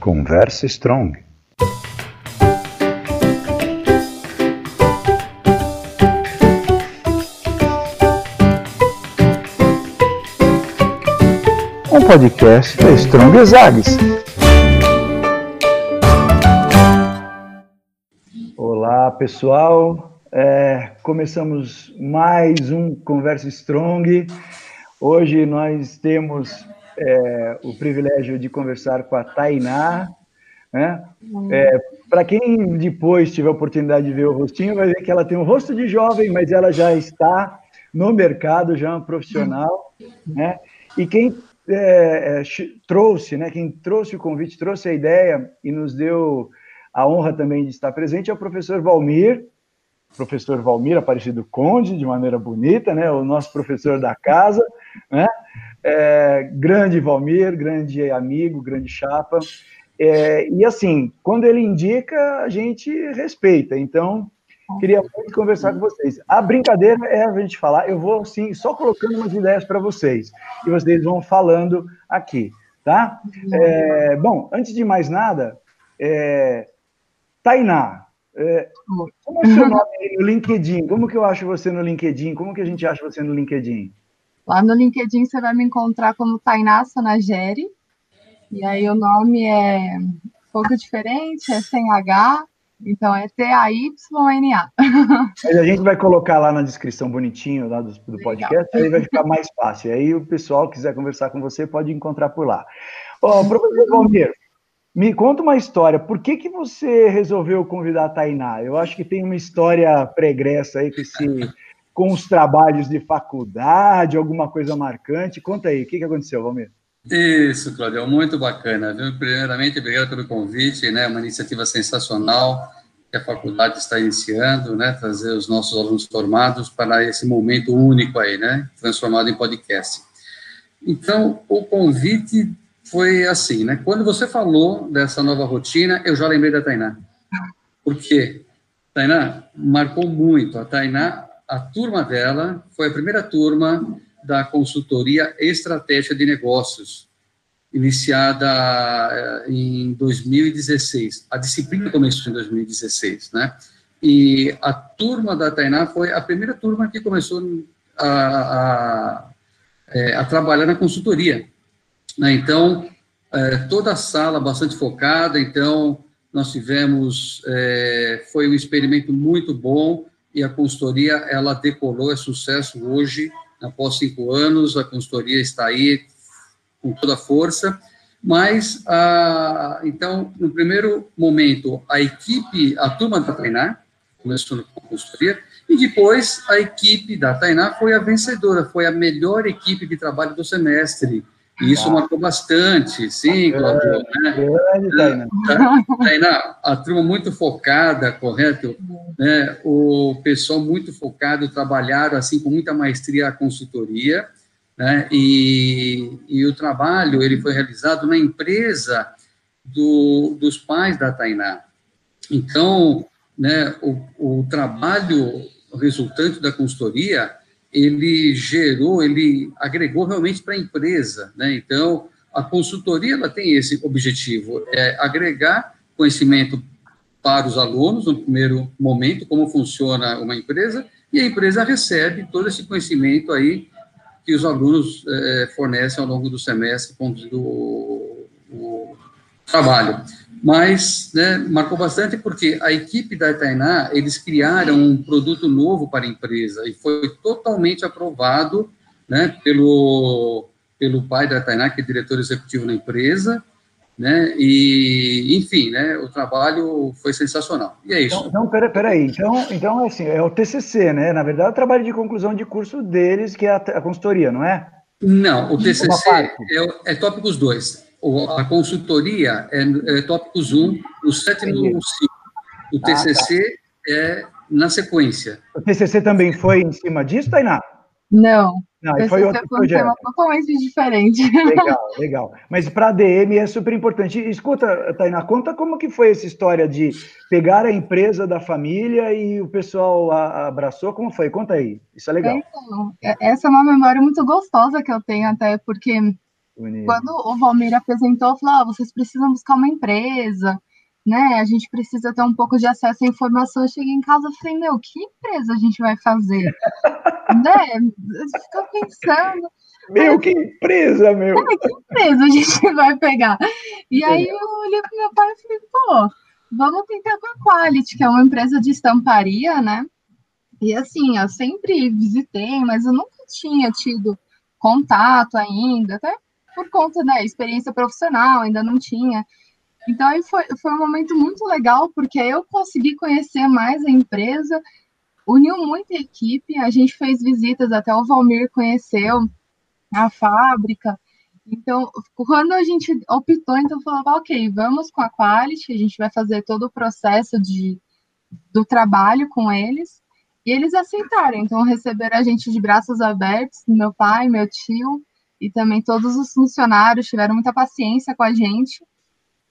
Conversa Strong. Um podcast da Strong Zags. Olá, pessoal. É, começamos mais um Conversa Strong. Hoje nós temos é, o privilégio de conversar com a Tainá. Né? É, Para quem depois tiver a oportunidade de ver o rostinho, vai ver que ela tem um rosto de jovem, mas ela já está no mercado, já é uma profissional. Né? E quem é, é trouxe, né, quem trouxe o convite, trouxe a ideia e nos deu a honra também de estar presente é o professor Valmir, professor Valmir Aparecido Conde, de maneira bonita, né, o nosso professor da casa, né, é, grande Valmir, grande amigo, grande chapa. É, e assim, quando ele indica, a gente respeita. Então, queria muito conversar com vocês. A brincadeira é a gente falar, eu vou assim, só colocando umas ideias para vocês, e vocês vão falando aqui, tá? É, bom, antes de mais nada, é, Tainá, é, como é o seu nome no LinkedIn? Como que eu acho você no LinkedIn? Como que a gente acha você no LinkedIn? Lá no LinkedIn você vai me encontrar como Tainá Sonageri. E aí o nome é um pouco diferente, é sem H, então é T-A-Y-N-A. A gente vai colocar lá na descrição bonitinho lá do, do podcast, aí vai ficar mais fácil. Aí o pessoal quiser conversar com você pode encontrar por lá. Ó, oh, professor Valmir, me conta uma história. Por que, que você resolveu convidar a Tainá? Eu acho que tem uma história pregressa aí com esse com os trabalhos de faculdade, alguma coisa marcante? Conta aí, o que, que aconteceu, Valmir? Isso, Claudio, muito bacana. Primeiramente, obrigado pelo convite, né? Uma iniciativa sensacional que a faculdade está iniciando, né? Trazer os nossos alunos formados para esse momento único aí, né? Transformado em podcast. Então, o convite foi assim, né? Quando você falou dessa nova rotina, eu já lembrei da Tainá. Por quê? Tainá marcou muito. A Tainá a turma dela foi a primeira turma da consultoria estratégia de negócios, iniciada eh, em 2016. A disciplina começou em 2016, né? E a turma da Tainá foi a primeira turma que começou a, a, eh, a trabalhar na consultoria. Né? Então, é, toda a sala bastante focada, então nós tivemos, é, foi um experimento muito bom, e a consultoria ela decolou, é sucesso hoje, após cinco anos, a consultoria está aí com toda a força, mas, a, então, no primeiro momento, a equipe, a turma da Tainá, começou com a consultoria, e depois a equipe da Tainá foi a vencedora, foi a melhor equipe de trabalho do semestre, e isso ah. marcou bastante, sim, Claudio. Né? Tainá. Tainá, a turma muito focada, correto? Né? O pessoal muito focado, trabalharam assim com muita maestria a consultoria, né? E, e o trabalho ele foi realizado na empresa do, dos pais da Tainá. Então, né, o, o trabalho resultante da consultoria ele gerou, ele agregou realmente para a empresa, né? Então, a consultoria ela tem esse objetivo, é agregar conhecimento para os alunos no primeiro momento, como funciona uma empresa, e a empresa recebe todo esse conhecimento aí que os alunos é, fornecem ao longo do semestre, do trabalho mas né, marcou bastante porque a equipe da Tainá, eles criaram um produto novo para a empresa e foi totalmente aprovado né, pelo, pelo pai da Tainá, que é diretor executivo na empresa, né, e, enfim, né, o trabalho foi sensacional. E é isso. Então, então peraí, peraí. Então, então, é assim, é o TCC, né? Na verdade, é o trabalho de conclusão de curso deles, que é a, a consultoria, não é? Não, o TCC é, é tópicos 2 a consultoria é, é tópicos 1, no sétimo ciclo. O TCC ah, tá. é na sequência. O TCC também foi em cima disso, Tainá? Não. Não, TCC foi outro foi um projeto. tema totalmente diferente. Legal, legal. Mas para a DM é super importante. Escuta, Tainá, conta como que foi essa história de pegar a empresa da família e o pessoal abraçou, como foi? Conta aí, isso é legal. Então, essa é uma memória muito gostosa que eu tenho até, porque Unido. Quando o Valmir apresentou, falou: oh, vocês precisam buscar uma empresa, né? A gente precisa ter um pouco de acesso à informação. Eu cheguei em casa e falei: meu, que empresa a gente vai fazer? né? Fica pensando. Meu, que empresa, meu! É, que empresa a gente vai pegar? E aí eu olhei para meu pai e falei: pô, vamos tentar com a Quality, que é uma empresa de estamparia, né? E assim, eu sempre visitei, mas eu nunca tinha tido contato ainda, até por conta da experiência profissional, ainda não tinha. Então, aí foi, foi um momento muito legal, porque eu consegui conhecer mais a empresa, uniu muita equipe, a gente fez visitas, até o Valmir conheceu a fábrica. Então, quando a gente optou, então falava, ok, vamos com a Quality, a gente vai fazer todo o processo de, do trabalho com eles, e eles aceitaram, então receberam a gente de braços abertos, meu pai, meu tio, e também todos os funcionários tiveram muita paciência com a gente.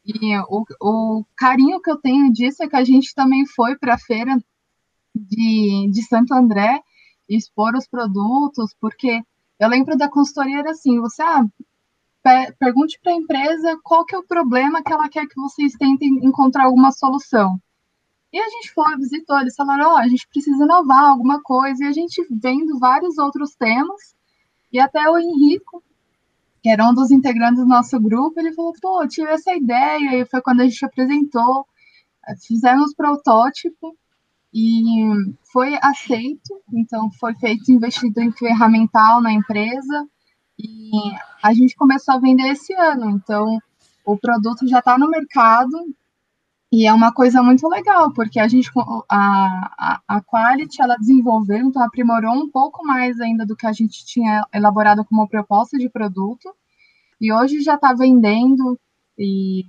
E o, o carinho que eu tenho disso é que a gente também foi para a feira de, de Santo André expor os produtos, porque eu lembro da consultoria era assim, você ah, pergunte para a empresa qual que é o problema que ela quer que vocês tentem encontrar alguma solução. E a gente foi, visitou, eles falaram, ó, oh, a gente precisa inovar alguma coisa, e a gente vendo vários outros temas, e até o Henrico, que era um dos integrantes do nosso grupo, ele falou, pô, eu tive essa ideia, e foi quando a gente apresentou, fizemos protótipo, e foi aceito, então foi feito investido em ferramental na empresa, e a gente começou a vender esse ano, então o produto já está no mercado, e é uma coisa muito legal, porque a gente, a, a, a Quality, ela desenvolveu, então aprimorou um pouco mais ainda do que a gente tinha elaborado como proposta de produto, e hoje já está vendendo, e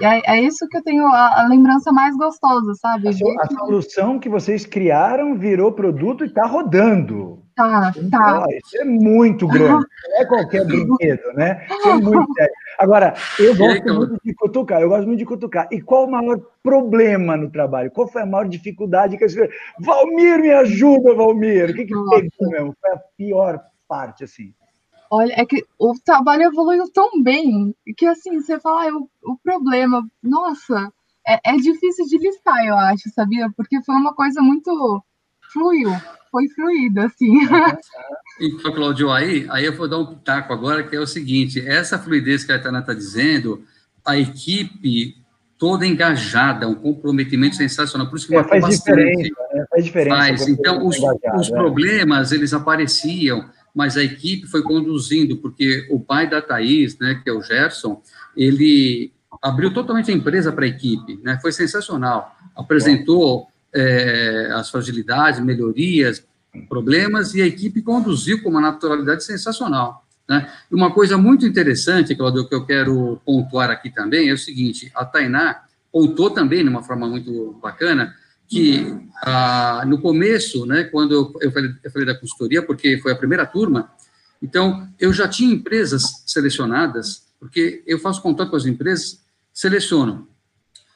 é, é, isso que eu tenho a, a lembrança mais gostosa, sabe? A, a, solução que vocês criaram virou produto e está rodando. Tá, tá. Isso é muito grande, não é qualquer brinquedo, né? Isso é muito sério. Agora, eu gosto muito de cutucar, eu gosto muito de cutucar. E qual o maior problema no trabalho? Qual foi a maior dificuldade que você Valmir, me ajuda, Valmir! O que, que pegou mesmo? Foi a pior parte, assim? Olha, é que o trabalho evoluiu tão bem que, assim, você fala, ah, o, o problema, nossa, é, é difícil de listar, eu acho, sabia? Porque foi uma coisa muito fluiu, foi fluido, assim. Então, Claudio, aí, aí eu vou dar um pitaco agora, que é o seguinte, essa fluidez que a Tana está dizendo, a equipe toda engajada, um comprometimento sensacional, por isso que é, faz diferença, né? faz diferença. Faz. Então, os, os é. problemas, eles apareciam, mas a equipe foi conduzindo, porque o pai da Thaís, né, que é o Gerson, ele abriu totalmente a empresa para a equipe, né, foi sensacional, apresentou é, as fragilidades, melhorias, problemas, e a equipe conduziu com uma naturalidade sensacional. Né? E uma coisa muito interessante, Claudio, que eu quero pontuar aqui também, é o seguinte, a Tainá pontuou também, de uma forma muito bacana, que ah, no começo, né, quando eu, eu, falei, eu falei da consultoria, porque foi a primeira turma, então eu já tinha empresas selecionadas, porque eu faço contato com as empresas, seleciono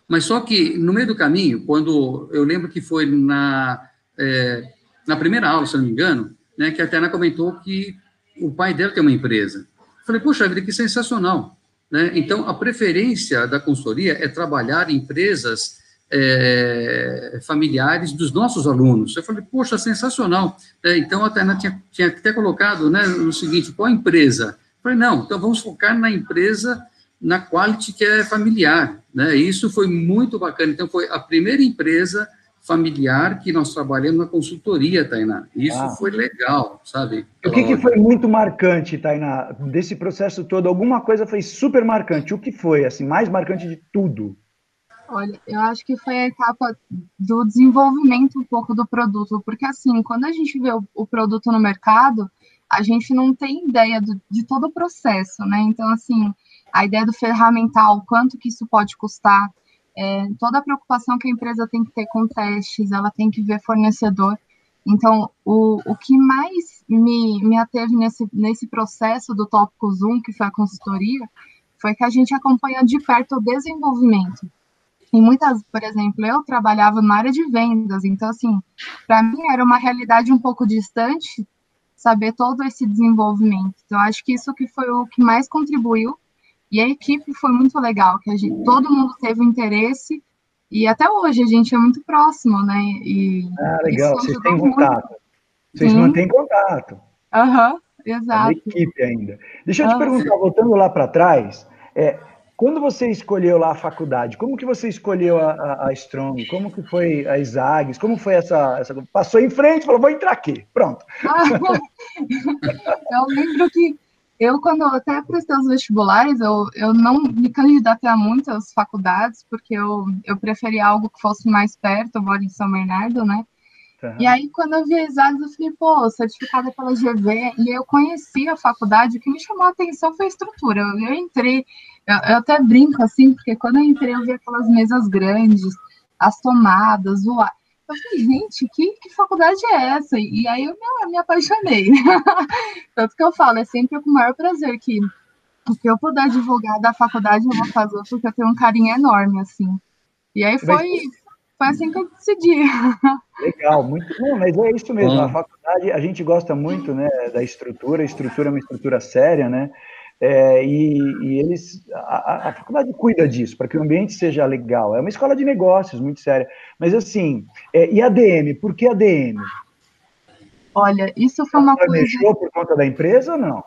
mas só que, no meio do caminho, quando eu lembro que foi na, é, na primeira aula, se não me engano, né, que a Tana comentou que o pai dela tem uma empresa. Eu falei, poxa vida, que sensacional. Né? Então, a preferência da consultoria é trabalhar em empresas é, familiares dos nossos alunos. Eu falei, poxa, sensacional. É, então, a Tana tinha, tinha até colocado né, no seguinte, qual empresa? Eu falei, não, então vamos focar na empresa na quality que é familiar, né? Isso foi muito bacana. Então, foi a primeira empresa familiar que nós trabalhamos na consultoria, Tainá. Isso ah. foi legal, sabe? O que, que, foi muito marcante, Tainá, desse processo todo? Alguma coisa foi super marcante. O que foi, assim, mais marcante de tudo? Olha, eu acho que foi a etapa do desenvolvimento um pouco do produto, porque assim, quando a gente vê o, o produto no mercado, a gente não tem ideia do, de todo o processo, né? Então, assim, a ideia do ferramental, quanto que isso pode custar, é, toda a preocupação que a empresa tem que ter com testes, ela tem que ver fornecedor. Então, o, o que mais me, me ateve nesse, nesse processo do tópico Zoom, que foi a consultoria, foi que a gente acompanha de perto o desenvolvimento. E muitas, por exemplo, eu trabalhava na área de vendas, então, assim, para mim era uma realidade um pouco distante saber todo esse desenvolvimento. Então, acho que isso que foi o que mais contribuiu. E a equipe foi muito legal, que a gente, todo mundo teve interesse e até hoje a gente é muito próximo, né? E ah, legal, vocês têm contato. Vocês Sim. mantêm contato. Aham, uhum, exato. A equipe ainda. Deixa eu te perguntar, voltando lá para trás, é, quando você escolheu lá a faculdade, como que você escolheu a, a, a Strong? Como que foi a ISAGS? Como foi essa, essa... Passou em frente, falou, vou entrar aqui, pronto. Ah, eu lembro que eu, quando eu até prestei os vestibulares, eu, eu não me candidatei a muitas faculdades, porque eu, eu preferia algo que fosse mais perto, eu moro em São Bernardo, né? Uhum. E aí, quando eu vi ISAGS, eu falei, pô, certificada pela GV, e eu conheci a faculdade, o que me chamou a atenção foi a estrutura. Eu, eu entrei, eu, eu, até brinco assim, porque quando eu entrei eu vi aquelas mesas grandes, as tomadas, o ar. Eu falei, gente, que, que faculdade é essa? E aí eu me, me apaixonei. Tanto que eu falo, é sempre com o maior prazer que o que eu puder divulgar da faculdade eu vou fazer, porque eu tenho um carinho enorme, assim. E aí foi, foi assim que eu decidi. Legal, muito bom, mas é isso mesmo. A faculdade, a gente gosta muito né, da estrutura, a estrutura é uma estrutura séria, né? É, e, e, eles, a, a, faculdade cuida disso, para que o ambiente seja legal. É uma escola de negócios muito séria. Mas assim, é, e a DM? Por que a DM? Olha, isso foi uma coisa. Planejou por conta da empresa ou não?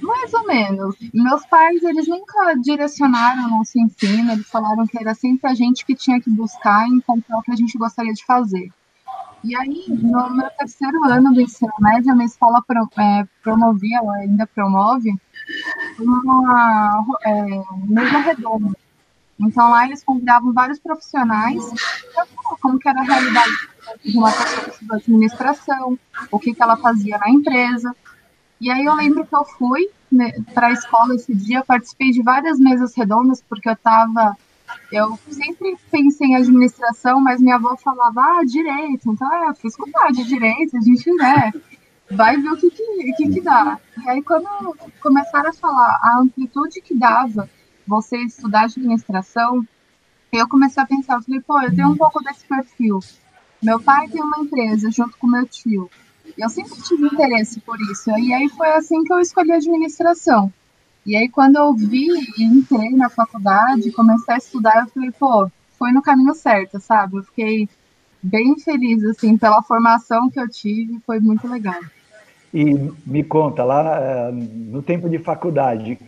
Mais ou menos. Meus pais, eles nunca direcionaram o nosso ensino, eles falaram que era sempre a gente que tinha que buscar e encontrar o que a gente gostaria de fazer. E aí, no meu terceiro ano do ensino médio, a minha escola pro, é, promovia, ela ainda promove, uma é, mesa redonda. Então, lá eles convidavam vários profissionais para falar como que era a realidade de uma pessoa de administração, o que, que ela fazia na empresa. E aí eu lembro que eu fui né, para a escola esse dia, participei de várias mesas redondas, porque eu estava eu sempre pensei em administração, mas minha avó falava, ah, direito. Então, é, fiz faculdade de direito, a gente, né, vai ver o que que, que que dá. E aí, quando começaram a falar a amplitude que dava você estudar administração, eu comecei a pensar, eu falei, pô, eu tenho um pouco desse perfil. Meu pai tem uma empresa junto com meu tio. Eu sempre tive interesse por isso. E aí foi assim que eu escolhi administração. E aí, quando eu vi e entrei na faculdade, comecei a estudar, eu falei, pô, foi no caminho certo, sabe? Eu fiquei bem feliz, assim, pela formação que eu tive, foi muito legal. E me conta, lá eh, no tempo de faculdade,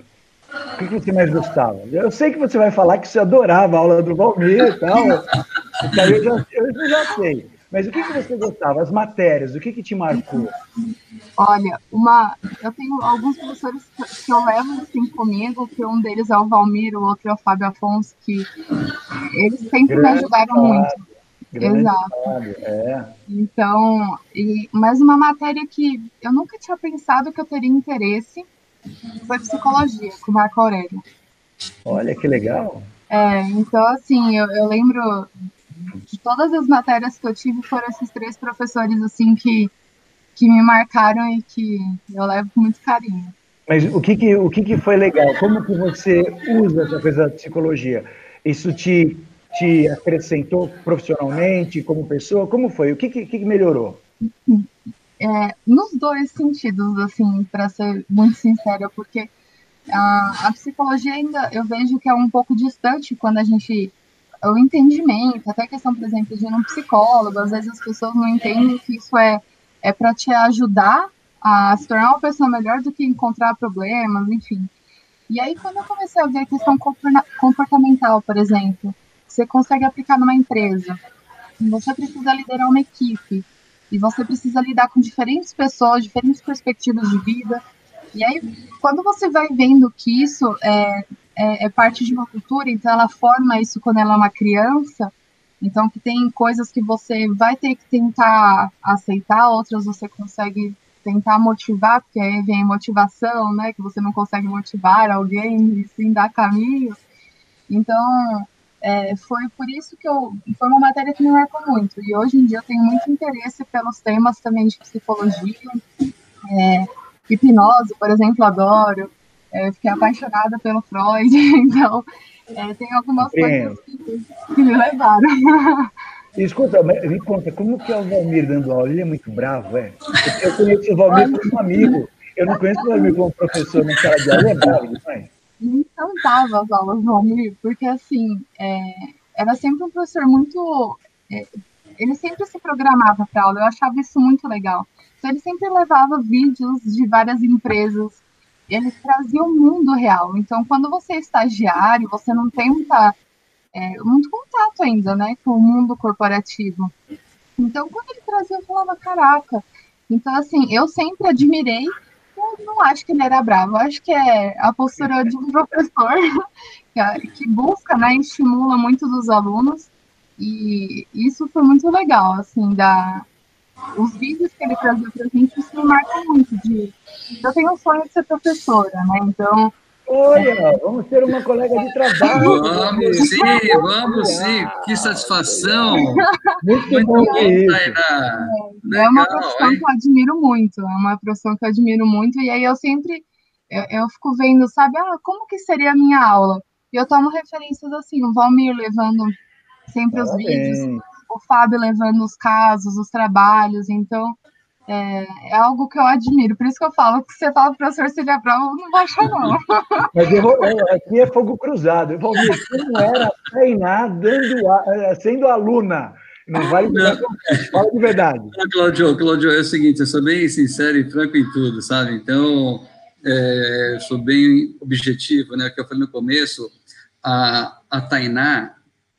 o que, você mais gostava? Eu sei que você vai falar que você adorava a aula do Valmir e tal, eu já, eu já sei. Mas o que, que você gostava? As matérias, o que, que te marcou? Olha, uma, eu tenho alguns professores que eu levo assim, comigo, que um deles é o Valmir, o outro é o Fábio Afonso, que eles sempre Grande me ajudaram muito. Grande Exato. é. Então, e, mas uma matéria que eu nunca tinha pensado que eu teria interesse foi psicologia, com o Marco Aurélio. Olha que legal. É, então, assim, eu, eu lembro de todas as matérias que eu tive foram esses três professores assim que, que me marcaram e que eu levo com muito carinho. Mas o que, que, o que, que foi legal? Como que você usa essa coisa da psicologia? Isso te, te acrescentou profissionalmente, como pessoa? Como foi? O que, que, que melhorou? É, nos dois sentidos, assim, para ser muito sincera, porque a, a psicologia ainda eu vejo que é um pouco distante quando a gente o entendimento, até a questão, por exemplo, de ir um psicólogo, às vezes as pessoas não entendem que isso é, é para te ajudar a se tornar uma pessoa melhor do que encontrar problemas, enfim. E aí, quando eu comecei a ver a questão comportamental, por exemplo, você consegue aplicar numa empresa, você precisa liderar uma equipe, e você precisa lidar com diferentes pessoas, diferentes perspectivas de vida. E aí, quando você vai vendo que isso é, é, é, parte de uma cultura, então ela forma isso quando ela é uma criança. Então, que tem coisas que você vai ter que tentar aceitar, outras você consegue tentar motivar, porque aí vem motivação, né? Que você não consegue motivar alguém e sim dar caminho. Então, é, foi por isso que eu. Foi uma matéria que me marcou muito. E hoje em dia eu tenho muito interesse pelos temas também de psicologia. É, hipnose, por exemplo, adoro. É, fiquei apaixonada pelo Freud, então é, tem algumas coisas que, que, me levaram. Escuta, me conta, como que é o Valmir dando aula? Ele é muito bravo, é? Eu conheço o Valmir como amigo. Eu não conheço o Valmir como professor na sala de aula, é bravo demais. Me encantava as aulas do Valmir, porque, assim, é, era sempre um professor muito... É, ele sempre se programava para aula, eu achava isso muito legal. Então, ele sempre levava vídeos de várias empresas, ele trazia o mundo real. Então, quando você é estagiário, você não tem muita é, muito contato ainda, né, com o mundo corporativo. Então, quando ele trazia, eu falava, caraca. Então, assim, eu sempre admirei. Eu não acho que ele era bravo, eu acho que é a postura de um professor que busca, né, estimula muito dos alunos. E isso foi muito legal, assim, da, os vídeos que ele trazia para a gente, isso me marca muito. De, eu tenho um sonho de ser professora, né? Então, Olha, vamos ter uma colega de trabalho. Vamos sim, vamos sim. Que satisfação. Muito, muito bom, bom Tainá. É, é uma profissão hein? que eu admiro muito, é uma profissão que eu admiro muito, e aí eu sempre, eu, eu fico vendo, sabe, ah, como que seria a minha aula? E eu tomo referências assim, o Valmir levando sempre os vídeos, o Fábio levando os casos, os trabalhos, então é, é, algo que eu admiro. Por isso que eu falo que você fala professor Silvia Prova, não baixa, não. Mas eu vou, aqui é fogo cruzado. Eu vou ver como era treinar dando, é, sendo aluna. Não vai não. Fala de verdade. Não, Claudio, Claudio, é o seguinte, eu sou bem sincero e franco em tudo, sabe? Então, é, sou bem objetivo, né? O que eu falei no começo, a, a Tainá,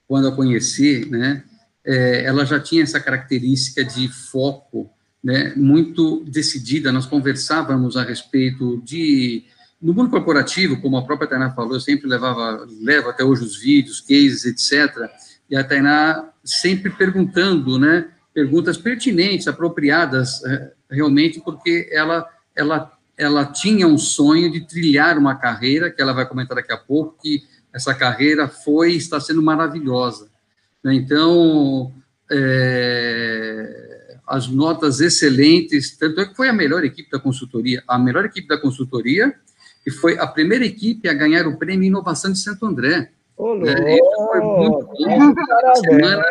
quando eu conheci, né? É, ela já tinha essa característica de foco né, muito decidida. Nós conversávamos a respeito de no mundo corporativo, como a própria Tainá falou, eu sempre levava, levo até hoje os vídeos, cases, etc. E a Tainá sempre perguntando, né, perguntas pertinentes, apropriadas, é, realmente, porque ela, ela, ela tinha um sonho de trilhar uma carreira, que ela vai comentar daqui a pouco, que essa carreira foi está sendo maravilhosa. Né? Então, é, as notas excelentes, tanto é que foi a melhor equipe da consultoria, a melhor equipe da consultoria, e foi a primeira equipe a ganhar o prêmio Inovação de Santo André. Ô, é, isso foi muito bom. Semana,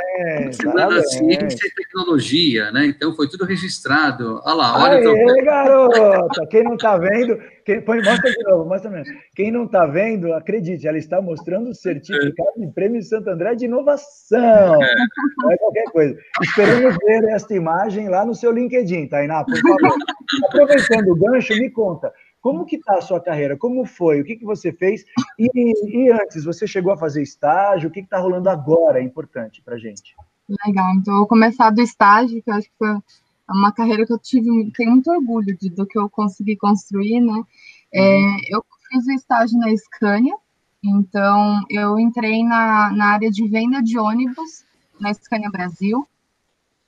semana da Ciência e Tecnologia, né? Então foi tudo registrado. Olha lá, olha Aê, tô... garota! Quem não está vendo, quem, põe, mostra de novo, mostra mesmo. Quem não está vendo, acredite, ela está mostrando o certificado de Prêmio Santo André de inovação. É. Não é qualquer coisa. Esperamos ver esta imagem lá no seu LinkedIn, Tainá, por favor. Aproveitando o gancho, me conta. Como que está a sua carreira? Como foi? O que, que você fez? E, e antes, você chegou a fazer estágio? O que está rolando agora é importante para a gente? Legal, então eu vou começar do estágio, que eu acho que foi uma carreira que eu tive, tenho muito orgulho de, do que eu consegui construir, né? É, uhum. eu fiz o estágio na Scania, então eu entrei na, na área de venda de ônibus na Scania Brasil,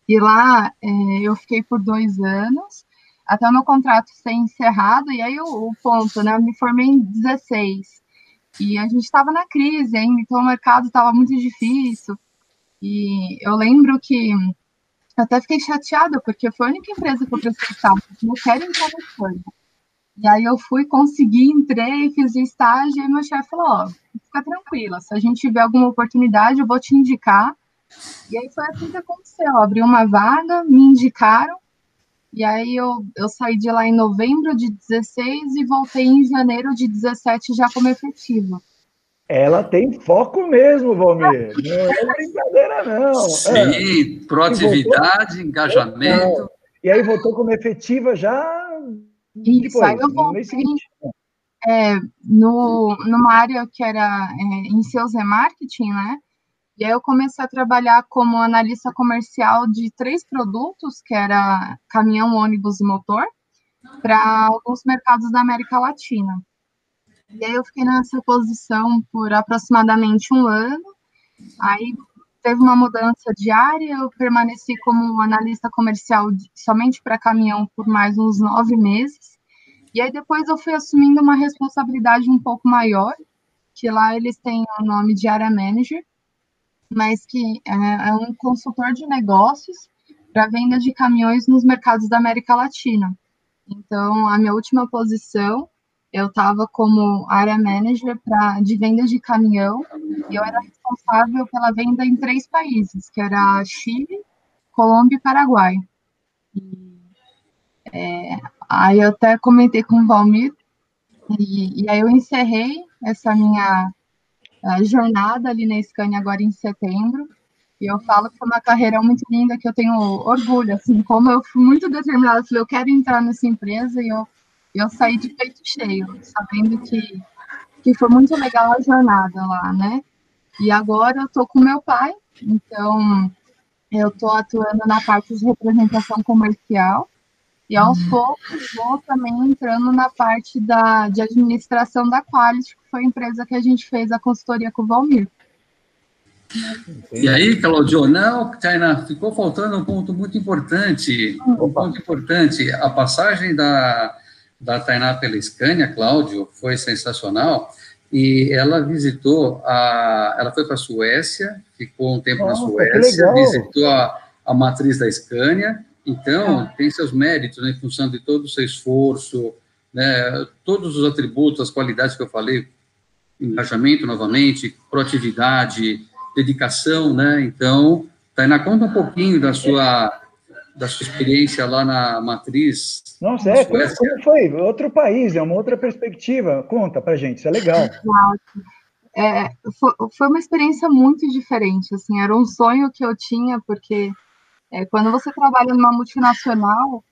e lá é, eu fiquei por dois anos, até o meu contrato ser encerrado, e aí o, o ponto, né? Eu me formei em 16, e a gente estava na crise ainda, então o mercado estava muito difícil, e eu lembro que até fiquei chateada, porque foi a única empresa que eu estágio, não quero entrar na coisa. E aí eu fui, consegui, entrei, fiz o estágio, e meu chefe falou, ó, fica tranquila, se a gente tiver alguma oportunidade, eu vou te indicar. E aí foi assim que aconteceu, abri uma vaga, me indicaram, e aí eu, eu saí de lá em novembro de 16 e voltei em janeiro de 17 já como efetiva. Ela tem foco mesmo, Valmir. Não é brincadeira, não. Sim, é. proatividade, engajamento. E aí voltou como efetiva já. Isso, depois, aí eu voltei é, no, numa área que era é, em seus remarketing, né? E aí eu comecei a trabalhar como analista comercial de três produtos, que era caminhão, ônibus e motor, para alguns mercados da América Latina. E aí eu fiquei nessa posição por aproximadamente um ano. Aí teve uma mudança de área, eu permaneci como analista comercial somente para caminhão por mais uns nove meses. E aí depois eu fui assumindo uma responsabilidade um pouco maior, que lá eles têm o nome de área manager, mas que é, é um consultor de negócios para venda de caminhões nos mercados da América Latina. Então, a minha última posição, eu estava como área manager pra, de venda de caminhão, e eu era responsável responsável pela venda em três países, que era Chile, Colômbia e Paraguai. E, é, aí eu até comentei com o Valmir, e, e aí eu encerrei essa minha jornada ali na Scania agora em setembro, e eu falo que foi uma carreira muito linda, que eu tenho orgulho, assim, como eu fui muito determinada, eu falei, eu quero entrar nessa empresa, e eu, eu saí de peito cheio, sabendo que, que foi muito legal a jornada lá, né? E agora eu tô com meu pai, então eu tô atuando na parte de representação comercial, e aos poucos vou também entrando na parte da, de administração da Quality, que foi a empresa que a gente fez a consultoria com o Valmir. E aí, Claudio, não, Taina, ficou faltando um ponto muito importante, um ponto importante, a passagem da, da Tainá pela Scania, Cláudio, foi sensacional, e ela visitou, a, ela foi para a Suécia, ficou um tempo Nossa, na Suécia, visitou a, a matriz da Scania, então ah. tem seus méritos né, em função de todo o seu esforço, né, todos os atributos, as qualidades que eu falei, engajamento novamente, proatividade, dedicação, né? Então, Tainá, conta um pouquinho da sua da sua experiência lá na matriz. Nossa, é, como, como, foi? Outro país, é uma outra perspectiva. Conta pra gente, isso é legal. É, foi, foi uma experiência muito diferente, assim, era um sonho que eu tinha, porque é, quando você trabalha numa multinacional,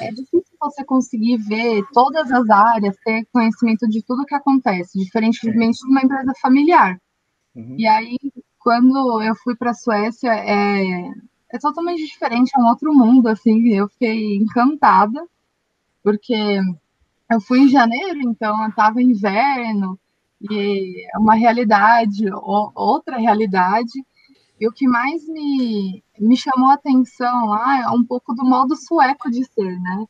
é difícil você conseguir ver todas as áreas, ter conhecimento de tudo que acontece, diferentemente de uma empresa familiar. Uhum. E aí, quando eu fui para a Suécia, é, é totalmente diferente, é um outro mundo, assim, eu fiquei encantada, porque eu fui em janeiro, então estava inverno, e é uma realidade, outra realidade, e o que mais me, me chamou a atenção lá é um pouco do modo sueco de ser, né?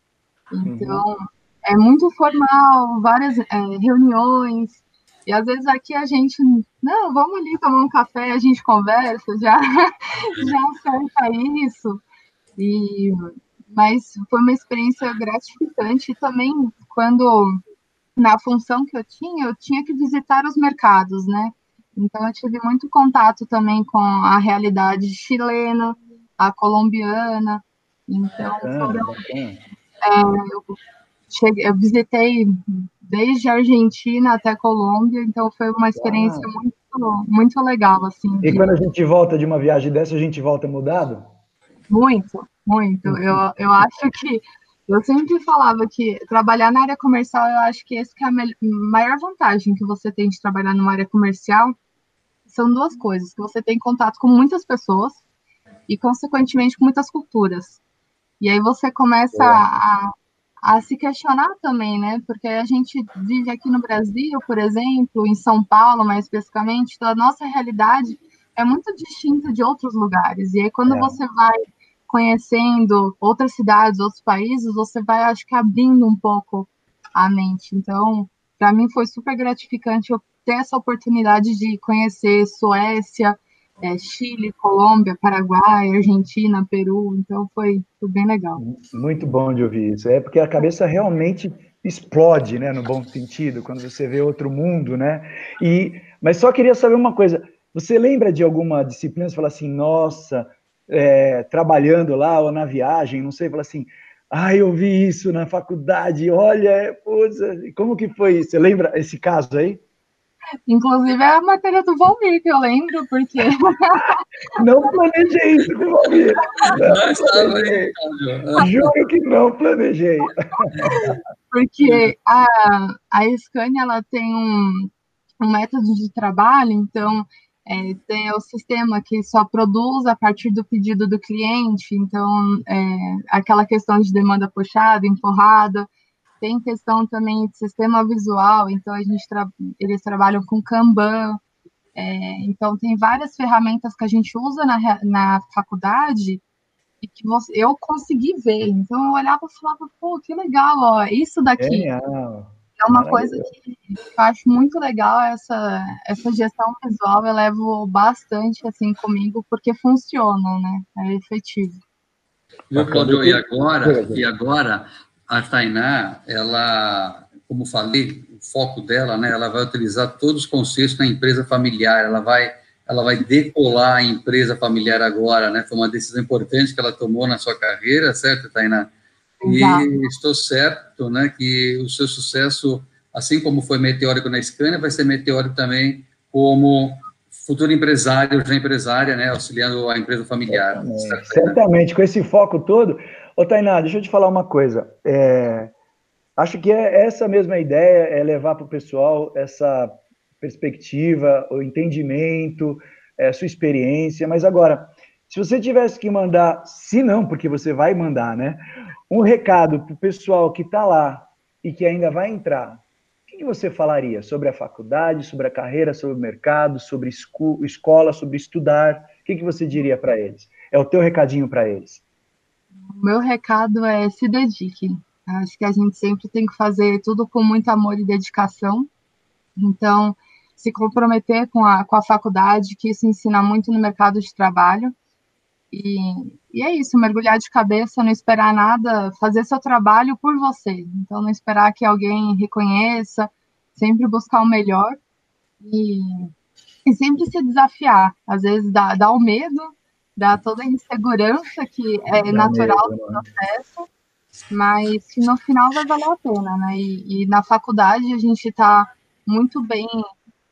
Então, uhum. é muito formal, várias é, reuniões, e às vezes aqui a gente, não, vamos ali tomar um café, a gente conversa, já, já acerta isso. E, mas foi uma experiência gratificante e também quando na função que eu tinha, eu tinha que visitar os mercados, né? Então eu tive muito contato também com a realidade chilena, a colombiana. Então, foram, é, eu, cheguei, eu visitei desde a Argentina até a Colômbia, então foi uma experiência ah. muito, muito legal, assim. E de... quando a gente volta de uma viagem dessa, a gente volta mudado? Muito, muito. Uhum. Eu, eu acho que eu sempre falava que trabalhar na área comercial, eu acho que essa que é a maior vantagem que você tem de trabalhar numa área comercial são duas coisas, que você tem contato com muitas pessoas e, consequentemente, com muitas culturas. E aí você começa é. a, a se questionar também, né? Porque a gente vive aqui no Brasil, por exemplo, em São Paulo, mais especificamente, então a nossa realidade é muito distinta de outros lugares. E aí, quando é. você vai conhecendo outras cidades, outros países, você vai, acho que, abrindo um pouco a mente. Então, para mim foi super gratificante eu ter essa oportunidade de conhecer Suécia, é, Chile, Colômbia, Paraguai, Argentina, Peru, então foi, foi, bem legal. Muito bom de ouvir isso. É porque a cabeça realmente explode, né, no bom sentido, quando você vê outro mundo, né? E, mas só queria saber uma coisa. Você lembra de alguma disciplina? Você fala assim, nossa, é, trabalhando lá ou na viagem, não sei, fala assim, ah, eu vi isso na faculdade, olha, putz, como que foi isso? Você lembra esse caso aí? Inclusive é a matéria do Valmir, que eu lembro, porque. Não planejei isso com o Valmir. Não. Juro que não planejei. Porque a, a Scania ela tem um, um método de trabalho, então é, tem o sistema que só produz a partir do pedido do cliente, então é, aquela questão de demanda puxada, empurrada tem questão também de sistema visual, então a gente tra eles trabalham com Kanban, é, então tem várias ferramentas que a gente usa na, na faculdade e que você, eu consegui ver. Então eu olhava e falava, pô, que legal, ó, isso daqui. É, é uma coisa que eu acho muito legal essa, essa gestão visual, eu levo bastante assim comigo, porque funciona, né? É efetivo. Viu, Claudio, e agora, e agora a Tainá, ela, como falei, o foco dela, né, ela vai utilizar todos os conceitos da empresa familiar, ela vai ela vai decolar a empresa familiar agora, né? Foi uma decisão importante que ela tomou na sua carreira, certo, Tainá? E Exato. estou certo, né, que o seu sucesso, assim como foi meteórico na Scania, vai ser meteórico também como futuro empresário, já empresária, né, auxiliando a empresa familiar. Certamente, certamente com esse foco todo. Ô, Tainá, deixa eu te falar uma coisa. É, acho que é essa mesma ideia, é levar para o pessoal essa perspectiva, o entendimento, é, sua experiência. Mas agora, se você tivesse que mandar, se não, porque você vai mandar, né? Um recado para o pessoal que está lá e que ainda vai entrar, o que você falaria sobre a faculdade, sobre a carreira, sobre o mercado, sobre escola, sobre estudar? O que você diria para eles? É o teu recadinho para eles. Meu recado é se dedique. Acho que a gente sempre tem que fazer tudo com muito amor e dedicação. Então, se comprometer com a, com a faculdade, que isso ensina muito no mercado de trabalho. E, e é isso, mergulhar de cabeça, não esperar nada, fazer seu trabalho por você. Então, não esperar que alguém reconheça, sempre buscar o melhor e, e sempre se desafiar. Às vezes dá, dá o medo, dá toda a insegurança que é natural do né? processo, mas que no final vai valer a pena, né? E, e na faculdade a gente está muito bem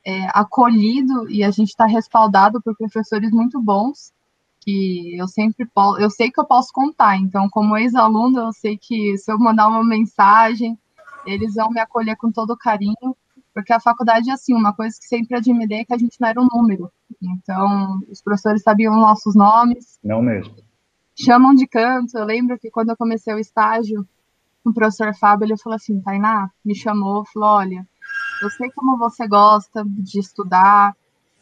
é, acolhido e a gente está respaldado por professores muito bons que eu sempre posso, eu sei que eu posso contar. Então, como ex-aluno, eu sei que se eu mandar uma mensagem, eles vão me acolher com todo carinho, porque a faculdade é assim, uma coisa que sempre admirei é que a gente não era um número. Então, os professores sabiam nossos nomes. Não mesmo. Chamam de canto. Eu lembro que quando eu comecei o estágio, o professor Fábio ele falou assim: Tainá, me chamou, falou: olha, eu sei como você gosta de estudar,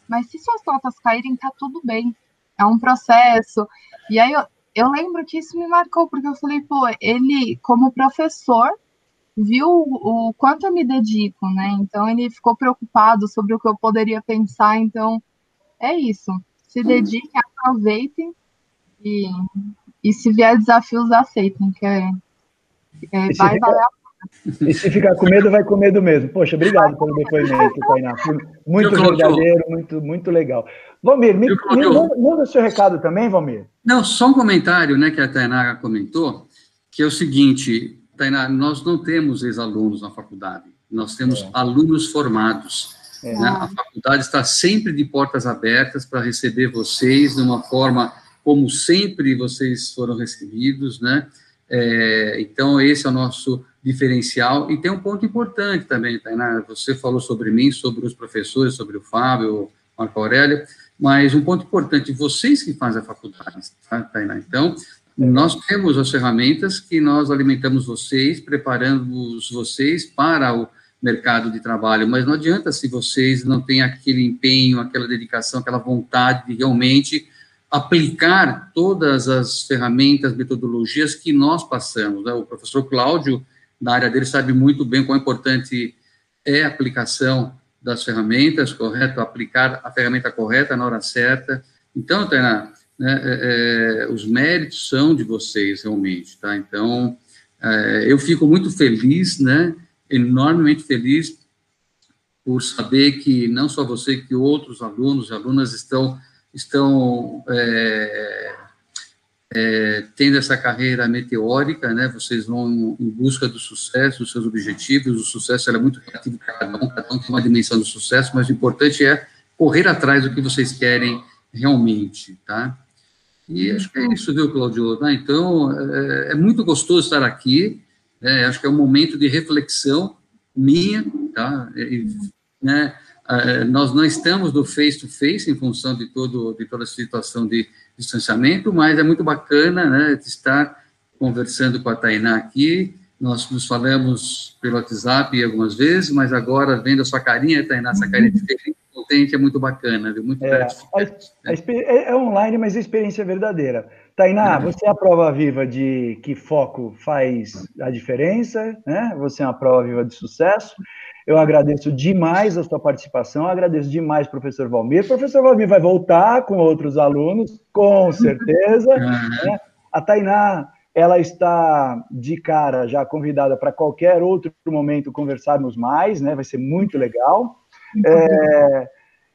mas se suas notas caírem, tá tudo bem. É um processo. E aí eu, eu lembro que isso me marcou, porque eu falei, pô, ele, como professor, viu o, o quanto eu me dedico, né? Então ele ficou preocupado sobre o que eu poderia pensar. Então, é isso. Se dediquem, aproveitem e, e se vier desafios, aceitem, que é, é vai valer a e se ficar com medo, vai com medo mesmo. Poxa, obrigado pelo depoimento, Tainá. Muito verdadeiro, muito, muito legal. Valmir, me, me manda, o seu recado também, Valmir. Não, só um comentário né, que a Tainá comentou, que é o seguinte, Tainá, nós não temos ex-alunos na faculdade, nós temos é. alunos formados. É. Né? A faculdade está sempre de portas abertas para receber vocês de uma forma como sempre vocês foram recebidos, né? É, então, esse é o nosso diferencial. E tem um ponto importante também, Tainá, você falou sobre mim, sobre os professores, sobre o Fábio, Marco Aurélio, mas um ponto importante, vocês que fazem a faculdade, tá, Tainá? Então, nós temos as ferramentas que nós alimentamos vocês, preparamos vocês para o mercado de trabalho, mas não adianta se vocês não têm aquele empenho, aquela dedicação, aquela vontade de realmente aplicar todas as ferramentas, metodologias que nós passamos. Né? O professor Cláudio da área dele sabe muito bem quão importante é a aplicação das ferramentas, correto? Aplicar a ferramenta correta na hora certa. Então, Tainá, né, é, é, os méritos são de vocês, realmente, tá? Então, é, eu fico muito feliz, né, enormemente feliz por saber que não só você, que outros alunos e alunas estão, estão é, é, tendo essa carreira meteórica, né, vocês vão em busca do sucesso, dos seus objetivos, o sucesso é muito relativo para cada um, cada um tem uma dimensão do sucesso, mas o importante é correr atrás do que vocês querem realmente, tá? E acho que é isso, viu, Claudio? Ah, então, é, é, muito gostoso estar aqui, né, acho que é um momento de reflexão minha, tá? E, né, é, nós não estamos do face-to-face -face, em função de, todo, de toda a situação de distanciamento, mas é muito bacana né, estar conversando com a Tainá aqui. Nós nos falamos pelo WhatsApp algumas vezes, mas agora vendo a sua carinha, Tainá, essa carinha diferente, contente, é muito bacana, viu? muito é, a, a, é, é online, mas a experiência é verdadeira. Tainá, é. você é a prova viva de que foco faz a diferença, né? Você é uma prova viva de sucesso. Eu agradeço demais a sua participação, agradeço demais, professor Valmir. Professor Valmir vai voltar com outros alunos, com certeza. Né? A Tainá, ela está de cara já convidada para qualquer outro momento conversarmos mais, né? Vai ser muito legal. É,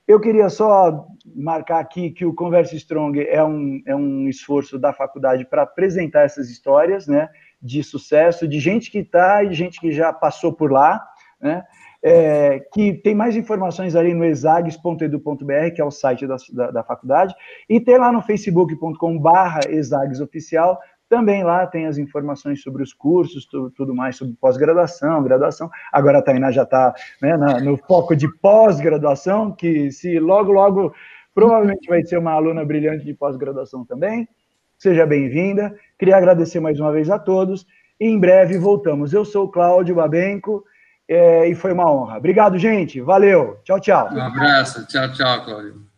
Eu queria só marcar aqui que o Converse Strong é um, é um esforço da faculdade para apresentar essas histórias, né, de sucesso, de gente que está e gente que já passou por lá, né, é, que tem mais informações ali no exags.edu.br, que é o site da, da, da faculdade, e tem lá no facebook.com barra exagsoficial, também lá tem as informações sobre os cursos, tudo, tudo mais sobre pós-graduação, graduação. Agora a Tainá já está né, no foco de pós-graduação, que se logo, logo, provavelmente vai ser uma aluna brilhante de pós-graduação também. Seja bem-vinda. Queria agradecer mais uma vez a todos. E em breve voltamos. Eu sou o Cláudio Babenco é, e foi uma honra. Obrigado, gente. Valeu. Tchau, tchau. Um abraço. Tchau, tchau, Cláudio.